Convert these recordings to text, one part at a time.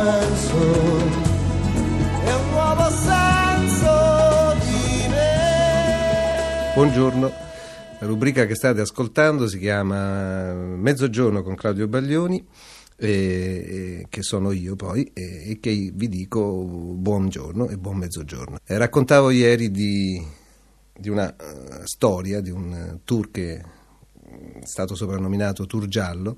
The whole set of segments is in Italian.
immenso e un nuovo senso di me. Buongiorno, la rubrica che state ascoltando si chiama Mezzogiorno con Claudio Baglioni, eh, eh, che sono io poi, eh, e che vi dico buongiorno e buon mezzogiorno. Eh, raccontavo ieri di, di una eh, storia, di un tour che è stato soprannominato Tour Giallo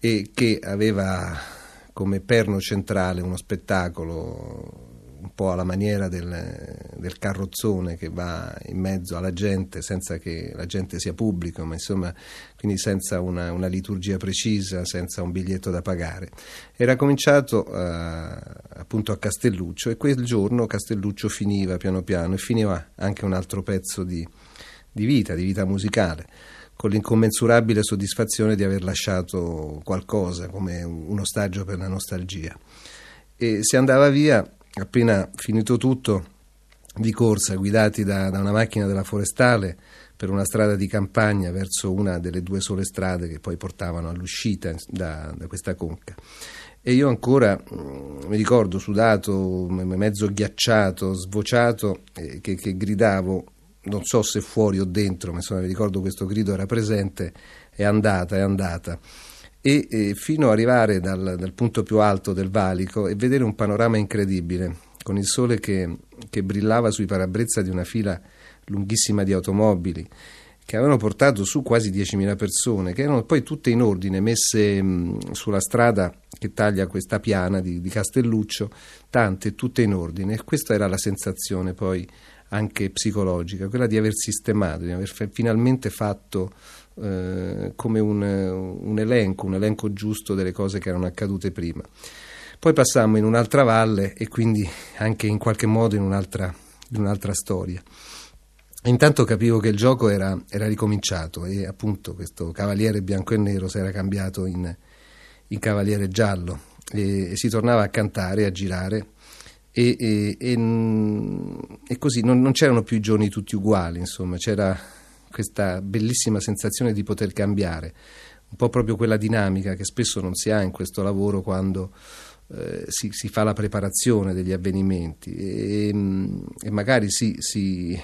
e che aveva come perno centrale uno spettacolo un po' alla maniera del, del, carrozzone che va in mezzo alla gente senza che la gente sia pubblico, ma insomma quindi senza una, una liturgia precisa, senza un biglietto da pagare. Era cominciato uh, appunto a Castelluccio e quel giorno Castelluccio finiva piano piano e finiva anche un altro pezzo di, di vita, di vita musicale con l'incommensurabile soddisfazione di aver lasciato qualcosa come un ostaggio per la nostalgia. E si andava via, appena finito tutto, di corsa, guidati da, da una macchina della forestale per una strada di campagna verso una delle due sole strade che poi portavano all'uscita da, da questa conca. E io ancora mm, mi ricordo sudato, mezzo ghiacciato, svociato, eh, che, che gridavo non so se fuori o dentro, ma insomma ricordo questo grido era presente, è andata, è andata. E, e fino ad arrivare dal, dal, punto più alto del valico e vedere un panorama incredibile, con il sole che, che brillava sui parabrezza di una fila lunghissima di automobili, che avevano portato su quasi 10.000 persone, che erano poi tutte in ordine, messe mh, sulla strada che taglia questa piana di, di Castelluccio, tante, tutte in ordine. E questa era la sensazione poi anche psicologica, quella di aver sistemato, di aver finalmente fatto eh, come un, un, elenco, un elenco giusto delle cose che erano accadute prima. Poi passammo in un'altra valle e quindi anche in qualche modo in un'altra, in un'altra storia. Intanto capivo che il gioco era, era, ricominciato e appunto questo cavaliere bianco e nero si era cambiato in, in cavaliere giallo e, e si tornava a cantare, a girare e, e, e, e così non, non, c'erano più i giorni tutti uguali, insomma, c'era questa bellissima sensazione di poter cambiare, un po' proprio quella dinamica che spesso non si ha in questo lavoro quando eh, si, si, fa la preparazione degli avvenimenti. E, magari si, si,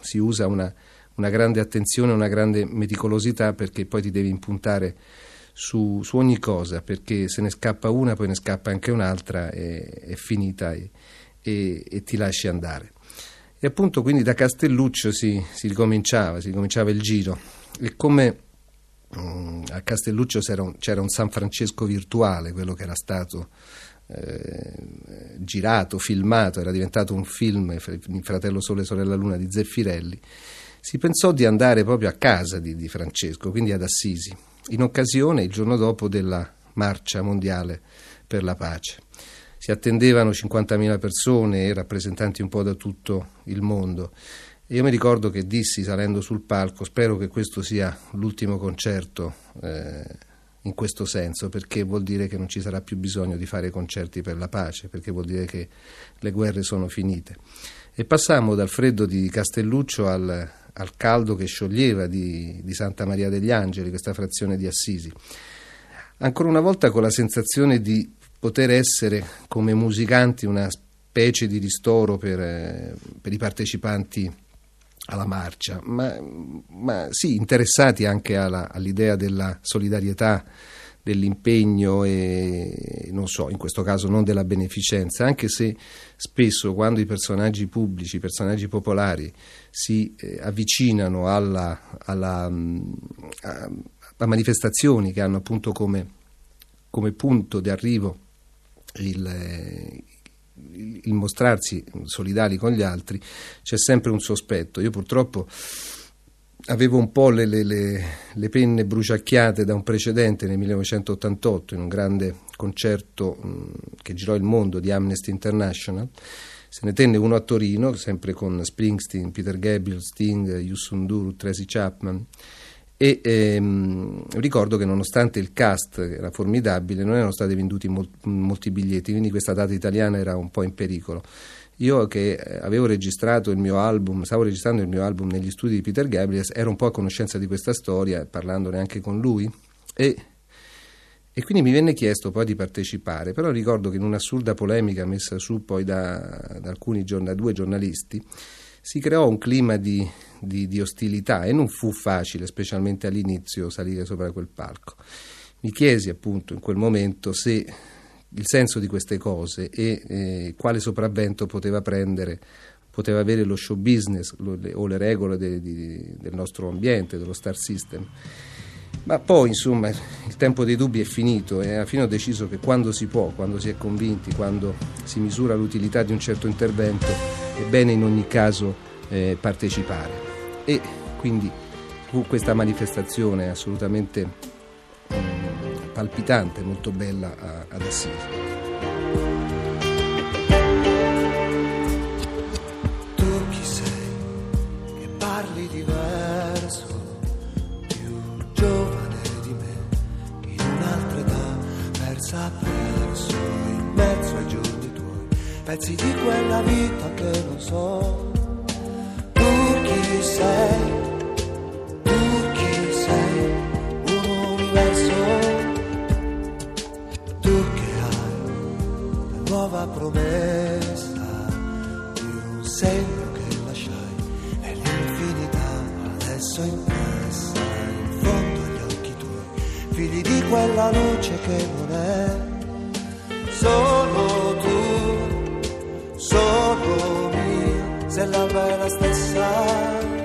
si usa una, una grande attenzione, una grande meticolosità perché poi ti devi impuntare su, su, ogni cosa, perché se ne scappa una, poi ne scappa anche un'altra, e, è finita e, e, e, ti lasci andare. E appunto quindi da Castelluccio si, si ricominciava, si ricominciava il giro. E come um, a Castelluccio c'era un, c'era un, San Francesco virtuale, quello che era stato eh, girato, filmato, era diventato un film, Fratello Sole e Sorella Luna di Zeffirelli, si pensò di andare proprio a casa di, di Francesco, quindi ad Assisi in occasione, il giorno dopo, della marcia mondiale per la pace. Si attendevano 50.000 persone e rappresentanti un po' da tutto il mondo. Io mi ricordo che dissi salendo sul palco, spero che questo sia l'ultimo concerto eh, in questo senso, perché vuol dire che non ci sarà più bisogno di fare concerti per la pace, perché vuol dire che le guerre sono finite. E passammo dal freddo di Castelluccio al, al caldo che scioglieva di, di Santa Maria degli Angeli, questa frazione di Assisi. Ancora una volta con la sensazione di poter essere come musicanti una specie di ristoro per, eh, per i partecipanti alla marcia, ma, ma sì, interessati anche alla, all'idea della solidarietà, dell'impegno e non so, in questo caso non della beneficenza, anche se spesso quando i personaggi pubblici, i personaggi popolari si eh, avvicinano alla, alla, mm, a, a manifestazioni che hanno appunto come, come punto di arrivo il, il mostrarsi solidari con gli altri, c'è sempre un sospetto. Io purtroppo avevo un po' le, le, le, le, penne bruciacchiate da un precedente nel 1988 in un grande concerto mh, che girò il mondo di Amnesty International. Se ne tenne uno a Torino, sempre con Springsteen, Peter Gabriel, Sting, Yusun Duru, Tracy Chapman e ehm, ricordo che nonostante il cast era formidabile non erano stati venduti mol- molti biglietti quindi questa data italiana era un po' in pericolo. Io che eh, avevo registrato il mio album stavo registrando il mio album negli studi di Peter Gabriel ero un po' a conoscenza di questa storia parlandone anche con lui e, e quindi mi venne chiesto poi di partecipare. Però ricordo che in un'assurda polemica messa su poi da, da alcuni da due giornalisti si creò un clima di di, di ostilità e non fu facile, specialmente all'inizio, salire sopra quel palco. Mi chiesi appunto in quel momento se il senso di queste cose e eh, quale sopravvento poteva prendere, poteva avere lo show business lo, le, o le regole de, di, del nostro ambiente, dello star system. Ma poi, insomma, il tempo dei dubbi è finito e alla fine ho deciso che quando si può, quando si è convinti, quando si misura l'utilità di un certo intervento, è bene in ogni caso eh, partecipare e quindi fu questa manifestazione assolutamente um, palpitante, molto bella ad Assisi. Pezzi di quella vita che non so. Chi sei, mia,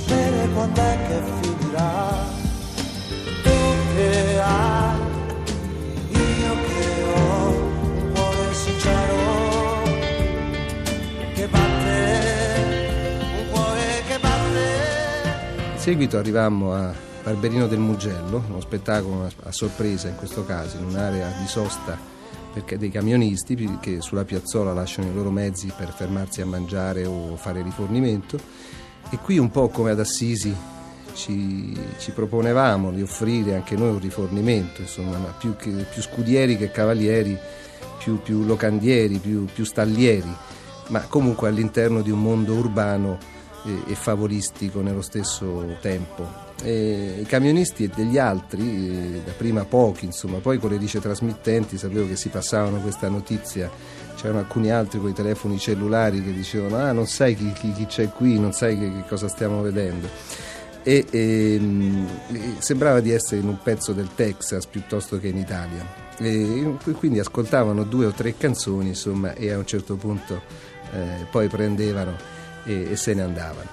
se l'alba è la stessa. seguito arrivammo a Barberino del Mugello, uno spettacolo a sorpresa in questo caso, in un'area di sosta perché dei camionisti che sulla piazzola lasciano i loro mezzi per fermarsi a mangiare o fare rifornimento e qui un po' come ad Assisi ci, ci proponevamo di offrire anche noi un rifornimento, insomma, più, che, più scudieri che cavalieri, più, più locandieri, più, più stallieri, ma comunque all'interno di un mondo urbano e, favolistico nello stesso tempo. E I camionisti e degli altri, da prima pochi, insomma, poi con le rice trasmittenti sapevo che si passavano questa notizia, c'erano alcuni altri con i telefoni cellulari che dicevano ah non sai chi, chi, chi c'è qui, non sai che, che cosa stiamo vedendo. E, e, e, sembrava di essere in un pezzo del Texas piuttosto che in Italia. E quindi ascoltavano due o tre canzoni, insomma, e a un certo punto eh, poi prendevano e, e se ne andavano.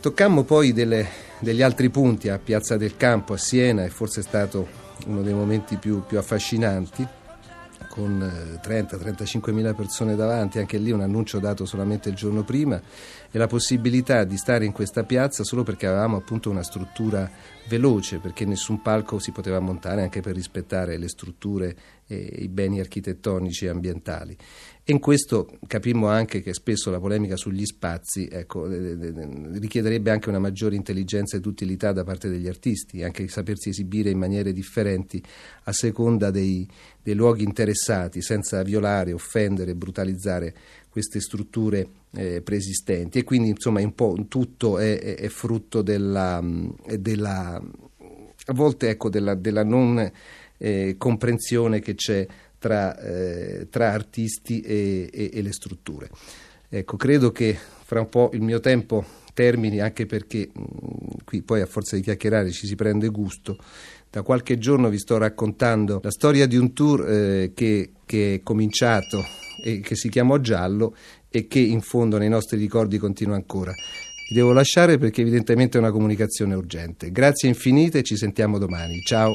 Toccammo poi delle, degli altri punti a Piazza del Campo, a Siena, e forse è stato uno dei momenti più, più affascinanti con 30-35 eh, mila persone davanti, anche lì un annuncio dato solamente il giorno prima e la possibilità di stare in questa piazza solo perché avevamo appunto una struttura veloce, perché nessun palco si poteva montare anche per rispettare le strutture e i beni architettonici e ambientali. E in questo capimmo anche che spesso la polemica sugli spazi ecco, richiederebbe anche una maggiore intelligenza ed utilità da parte degli artisti, anche sapersi esibire in maniere differenti a seconda dei, dei luoghi interessati, senza violare, offendere, brutalizzare queste strutture eh, preesistenti. E quindi insomma un po' tutto è, è, è frutto della, della, a volte ecco, della, della non eh, comprensione che c'è tra, eh, tra artisti e, e, e, le strutture. Ecco, credo che fra un po' il mio tempo termini anche perché mh, qui poi a forza di chiacchierare ci si prende gusto. Da qualche giorno vi sto raccontando la storia di un tour eh, che, che è cominciato e che si chiamò Giallo e che in fondo nei nostri ricordi continua ancora. Vi devo lasciare perché evidentemente è una comunicazione urgente. Grazie infinite e ci sentiamo domani. Ciao.